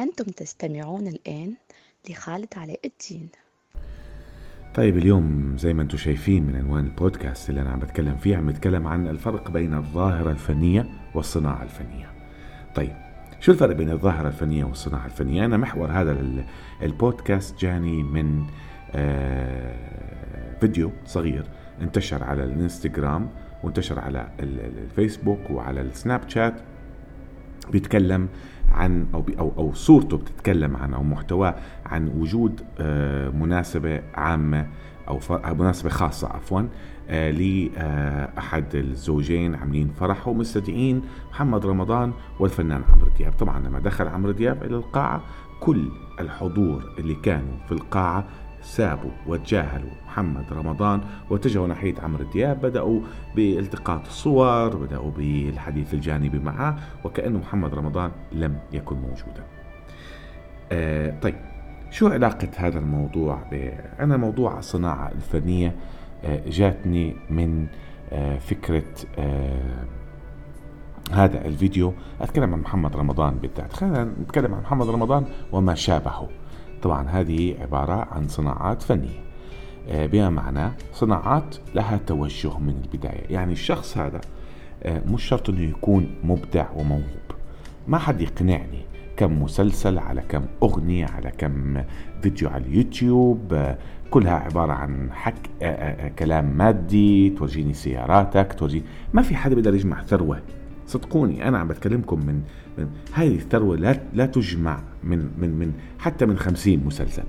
أنتم تستمعون الآن لخالد علاء الدين. طيب اليوم زي ما أنتم شايفين من عنوان البودكاست اللي أنا عم بتكلم فيه عم بتكلم عن الفرق بين الظاهرة الفنية والصناعة الفنية. طيب شو الفرق بين الظاهرة الفنية والصناعة الفنية؟ أنا محور هذا البودكاست جاني من آه، فيديو صغير انتشر على الإنستغرام وانتشر على الفيسبوك وعلى السناب شات بيتكلم عن أو أو أو صورته بتتكلم عن أو محتواه عن وجود آه، مناسبة عامة أو مناسبة خاصة عفوا آه، لاحد الزوجين عاملين فرح ومستدعين محمد رمضان والفنان عمرو دياب. طبعا لما دخل عمرو دياب إلى القاعة كل الحضور اللي كانوا في القاعة سابوا وتجاهلوا محمد رمضان واتجهوا ناحية عمرو دياب بدأوا بالتقاط الصور بدأوا بالحديث الجانبي معه وكأنه محمد رمضان لم يكن موجودا. آه طيب شو علاقة هذا الموضوع أنا موضوع الصناعة الفنية آه جاتني من آه فكرة آه هذا الفيديو. أتكلم عن محمد رمضان بالذات. خلينا نتكلم عن محمد رمضان وما شابهه. طبعا هذه عبارة عن صناعات فنية. آه، بما معناه صناعات لها توجه من البداية. يعني الشخص هذا آه، مش شرط إنه يكون مبدع وموهوب. ما حد يقنعني كم مسلسل على كم أغنية على كم فيديو على اليوتيوب. آه، كلها عبارة عن حك كلام مادي تورجيني سياراتك تورجيني ما في حدا بيقدر يجمع ثروة. صدقوني أنا عم بتكلمكم من, من هذه الثروة لا لا تجمع من من من حتى من خمسين مسلسل.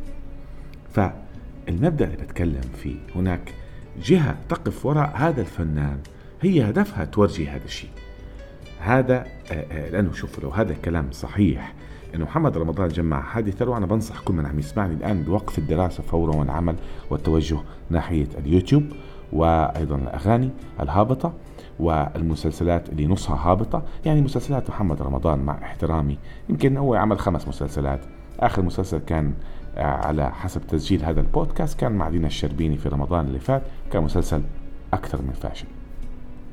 فالمبدأ اللي بتكلم فيه هناك جهة تقف وراء هذا الفنان هي هدفها تورجي هذا الشيء. هذا آه، آه، لأنه شوفوا لو هذا الكلام صحيح إنه محمد رمضان جمع هذه الثروة أنا بنصح كل من عم يسمعني الآن بوقف الدراسة فورا والعمل والتوجه ناحية اليوتيوب. وأيضا الأغاني الهابطة والمسلسلات اللي نصها هابطة يعني مسلسلات محمد رمضان مع احترامي. يمكن هو عمل خمس مسلسلات. آخر مسلسل كان آه، على حسب تسجيل هذا البودكاست كان مع دينا الشربيني في رمضان اللي فات كان مسلسل أكثر من فاشل.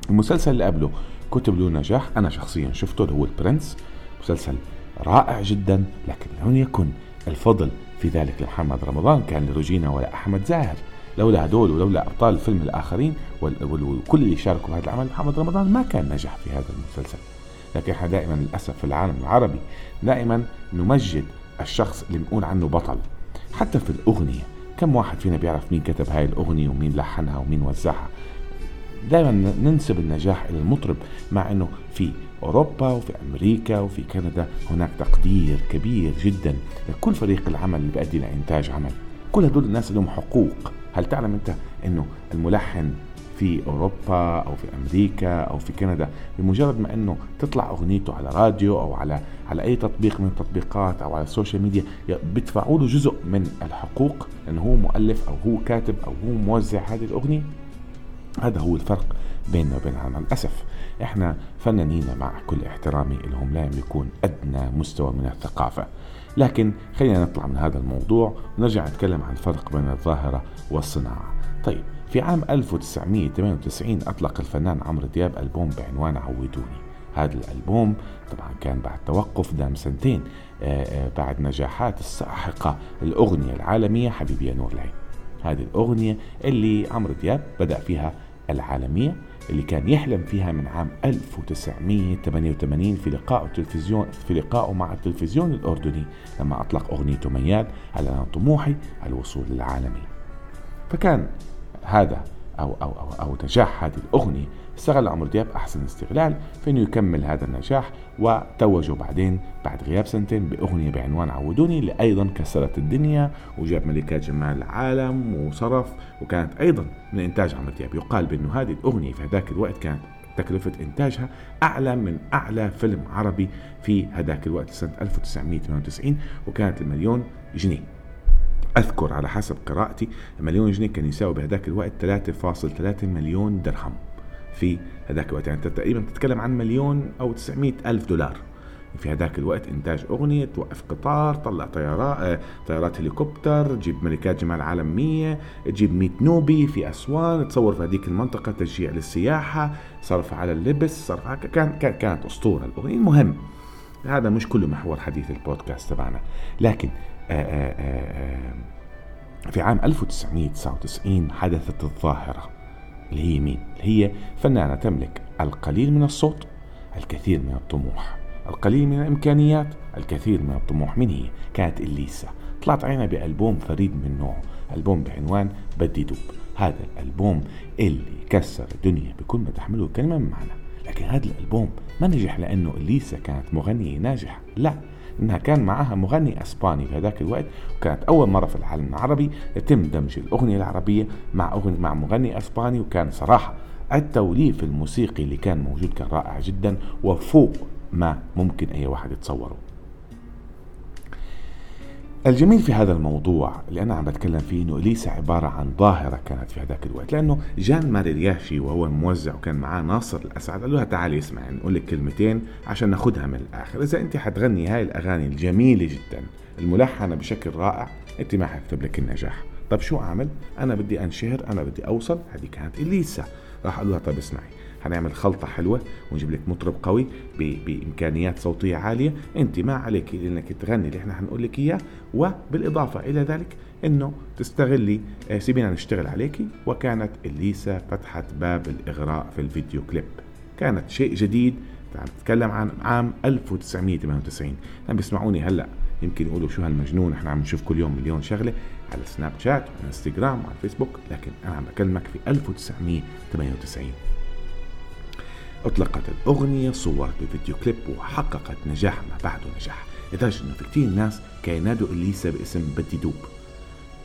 المسلسل اللي قبله كتب له نجاح. أنا شخصيا شفته اللي هو البرنس. مسلسل رائع جدا لكن لم يكن الفضل في ذلك لمحمد رمضان. كان لروجينا ولا أحمد زاهر. لولا هدول ولولا أبطال الفيلم الآخرين وكل اللي شاركوا بهذا العمل محمد رمضان ما كان نجح في هذا المسلسل. لكن إحنا دائما للأسف في العالم العربي دائما نمجد الشخص اللي بنقول عنه بطل. حتى في الأغنية كم واحد فينا بيعرف مين كتب هاي الأغنية ومين لحنها ومين وزعها؟ دائما ننسب النجاح إلى المطرب مع إنه في أوروبا وفي أمريكا وفي كندا هناك تقدير كبير جدا لكل فريق العمل اللي بيؤدي لإنتاج عمل. كل هدول الناس لهم حقوق. هل تعلم أنت إنه الملحن في أوروبا أو في أمريكا أو في كندا بمجرد ما إنه تطلع أغنيته على راديو أو على على أي تطبيق من التطبيقات أو على ال social media بيدفعوا له جزء من الحقوق لأنه هو مؤلف أو هو كاتب أو هو موزع هذه الأغنية؟ هذا هو الفرق بيننا وبين للاسف إحنا فنانين مع كل احترامي لهم لا يملكون أدنى مستوى من الثقافة. لكن خلينا نطلع من هذا الموضوع ونرجع نتكلم عن الفرق بين الظاهرة والصناعة. طيب في عام 1998 أطلق الفنان عمرو دياب ألبوم بعنوان عودوني. هذا الألبوم طبعا كان بعد توقف دام سنتين آه، آه، بعد نجاحات الساحقة الأغنية العالمية حبيبي يا نور العين هذه الأغنية اللي عمرو دياب بدأ فيها العالمية اللي كان يحلم فيها من عام 1988 في لقاء التلفزيون في لقائه مع التلفزيون الأردني لما أطلق أغنيته ميال على أن طموحي الوصول للعالمية فكان هذا أو أو أو, أو نجاح هذه الأغنية استغل عمرو دياب أحسن استغلال في أنه يكمل هذا النجاح وتوجوا بعدين بعد غياب سنتين بأغنية بعنوان عودوني اللي أيضا كسرت الدنيا وجاب ملكات جمال العالم وصرف وكانت أيضا من إنتاج عمرو دياب. يقال بأنه هذه الأغنية في هذاك الوقت كانت تكلفة إنتاجها أعلى من أعلى فيلم عربي في هذاك الوقت سنة 1998 وكانت المليون جنيه. أذكر على حسب قراءتي مليون جنيه كان يساوي بهذاك الوقت 3.3 مليون درهم. في هذاك الوقت. يعني تقريبا تتكلم عن مليون أو 900 ألف دولار. في هذاك الوقت إنتاج أغنية توقف قطار طلع طيارات آه، طيارات هليكوبتر تجيب ملكات جمال عالمية تجيب 100 نوبي في أسوان تصور في هذيك المنطقة تشجيع للسياحة صرف على اللبس صرف على كان كان كانت أسطورة الأغنية. المهم هذا مش كله محور حديث البودكاست تبعنا. لكن آآ آآ في عام 1999 حدثت الظاهرة. اللي هي مين؟ اللي هي فنانة تملك القليل من الصوت الكثير من الطموح. القليل من الإمكانيات الكثير من الطموح. من هي؟ كانت إليسا. طلعت عينها بألبوم فريد من نوعه. ألبوم بعنوان بدي دوب. هذا الألبوم اللي كسر الدنيا بكل ما تحمله الكلمة من معنى. لكن هذا الألبوم ما نجح لأنه إليسا كانت مغنية ناجحة. لا إنها كان معها مغني إسباني في هذاك الوقت وكانت أول مرة في العالم العربي يتم دمج الأغنية العربية مع أغنية مع مغني إسباني وكان صراحة التوليف الموسيقي اللي كان موجود كان رائع جدا وفوق ما ممكن أي واحد يتصوره. الجميل في هذا الموضوع اللي أنا عم بتكلم فيه إنه إليسا عبارة عن ظاهرة كانت في هذاك الوقت لأنه جان ماريلياشي وهو موزع وكان معاه ناصر الأسعد قال له تعالي اسمع نقول لك كلمتين عشان ناخذها من الآخر. إذا أنت حتغني هاي الأغاني الجميلة جدا الملحنة بشكل رائع أنت ما حكتب لك النجاح. طب شو أعمل؟ أنا بدي أنشهر أنا بدي أوصل. هذه كانت إليسا. راح قال لها طب اسمعي. حنعمل خلطة حلوة ونجيب لك مطرب قوي بإمكانيات صوتية عالية. أنت ما عليك إنك تغني اللي إحنا حنقول لك إياه وبالإضافة إلى ذلك إنه تستغلي آه، سيبينا نشتغل عليك وكانت إليسا فتحت باب الإغراء في الفيديو كليب. كانت شيء جديد عم تتكلم عن عام 1998 عم بيسمعوني هلأ. يمكن يقولوا شو هالمجنون إحنا عم نشوف كل يوم مليون شغلة على سناب شات وعلى إنستغرام وعلى الفيسبوك لكن أنا عم بكلمك في 1998 أطلقت الأغنية صور بفيديو كليب وحققت نجاح ما بعده نجاح. لدرجة أنه في كثير ناس كانوا ينادوا إليسا باسم بدي دوب.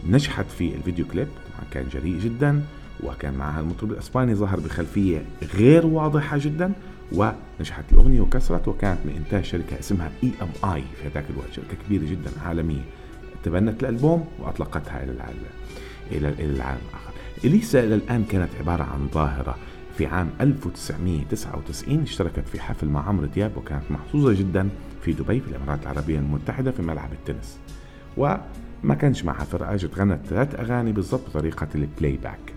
نجحت في الفيديو كليب طبعا كان جريء جدا وكان معها المطرب الإسباني ظهر بخلفية غير واضحة جدا ونجحت الأغنية وكسرت وكانت من إنتاج شركة اسمها EMI في ذاك الوقت شركة كبيرة جدا عالمية. تبنت الألبوم وأطلقتها إلى العالم إلى العالم الآخر. إليسا إلى الآن كانت عبارة عن ظاهرة في عام 1999 اشتركت في حفل مع عمرو دياب وكانت محظوظة جدا في دبي في الإمارات العربية المتحدة في ملعب التنس. وما كانش معها فرقة جت غنت ثلاث أغاني بالضبط بطريقة ال playback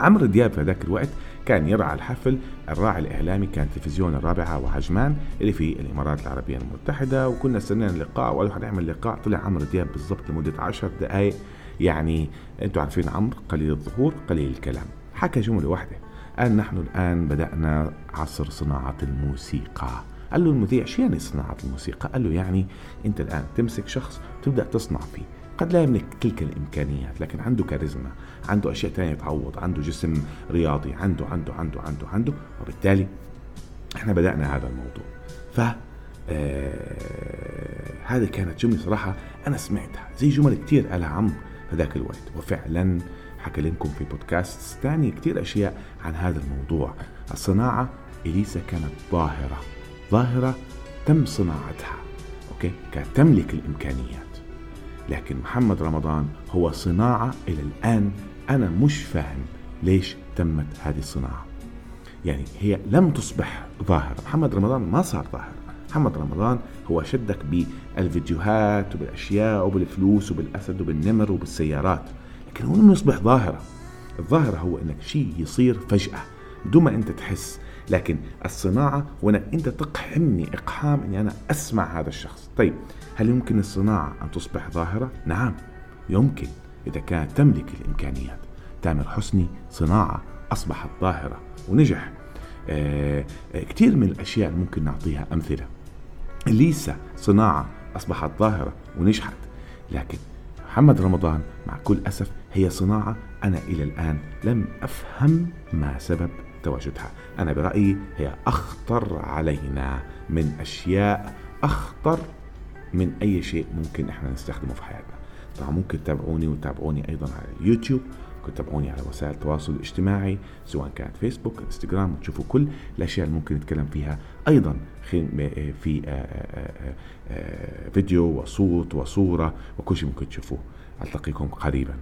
عمرو دياب في ذاك الوقت كان يرعى الحفل. الراعي الإعلامي كان تلفزيون الرابعة وعجمان اللي في الإمارات العربية المتحدة. وكنا استنينا اللقاء وقالوا حنعمل لقاء. طلع عمرو دياب بالضبط لمدة عشر دقائق يعني أنتم عارفين عمرو قليل الظهور قليل الكلام. حكى جملة واحدة. قال نحن الآن بدأنا عصر صناعة الموسيقى. قال له المذيع شو يعني صناعة الموسيقى؟ قال له يعني أنت الآن تمسك شخص تبدأ تصنع فيه. قد لا يملك تلك الإمكانيات لكن عنده كاريزما عنده أشياء ثانية تعوض عنده جسم رياضي عنده عنده عنده عنده عنده وبالتالي إحنا بدأنا هذا الموضوع. ف آه هذه كانت جملة صراحة أنا سمعتها زي جمل كتير قالها عمرو في ذاك الوقت. وفعلا حكى لكم في بودكاست تاني كتير أشياء عن هذا الموضوع. الصناعة إليسا كانت ظاهرة. ظاهرة تم صناعتها أوكي؟ كانت تملك الإمكانيات. لكن محمد رمضان هو صناعة إلى الآن أنا مش فاهم ليش تمت هذه الصناعة. يعني هي لم تصبح ظاهرة. محمد رمضان ما صار ظاهر. محمد رمضان هو شدك بالفيديوهات وبالأشياء وبالفلوس وبالأسد وبالنمر وبالسيارات. لكن هو لم يصبح ظاهرة. الظاهرة هو إنك شيء يصير فجأة بدون ما أنت تحس. لكن الصناعة هو إنك أنت تقحمني إقحام إني أنا أسمع هذا الشخص. طيب هل يمكن الصناعة أن تصبح ظاهرة؟ نعم يمكن إذا كانت تملك الإمكانيات. تامر حسني صناعة أصبحت ظاهرة ونجح. آه, آه، كثير من الأشياء ممكن نعطيها أمثلة. ليسا صناعة أصبحت ظاهرة ونجحت. لكن محمد رمضان مع كل أسف هي صناعة أنا إلى الآن لم أفهم ما سبب تواجدها. أنا برأيي هي أخطر علينا من أشياء أخطر من أي شيء ممكن إحنا نستخدمه في حياتنا. طبعا ممكن تتابعوني وتتابعوني أيضا على اليوتيوب ممكن تتابعوني على وسائل التواصل الاجتماعي سواء كانت فيسبوك إنستغرام وتشوفوا كل الأشياء اللي ممكن نتكلم فيها. أيضا في آه، آه، آه، فيديو وصوت وصورة وكل شيء ممكن تشوفوه. ألتقيكم قريبا.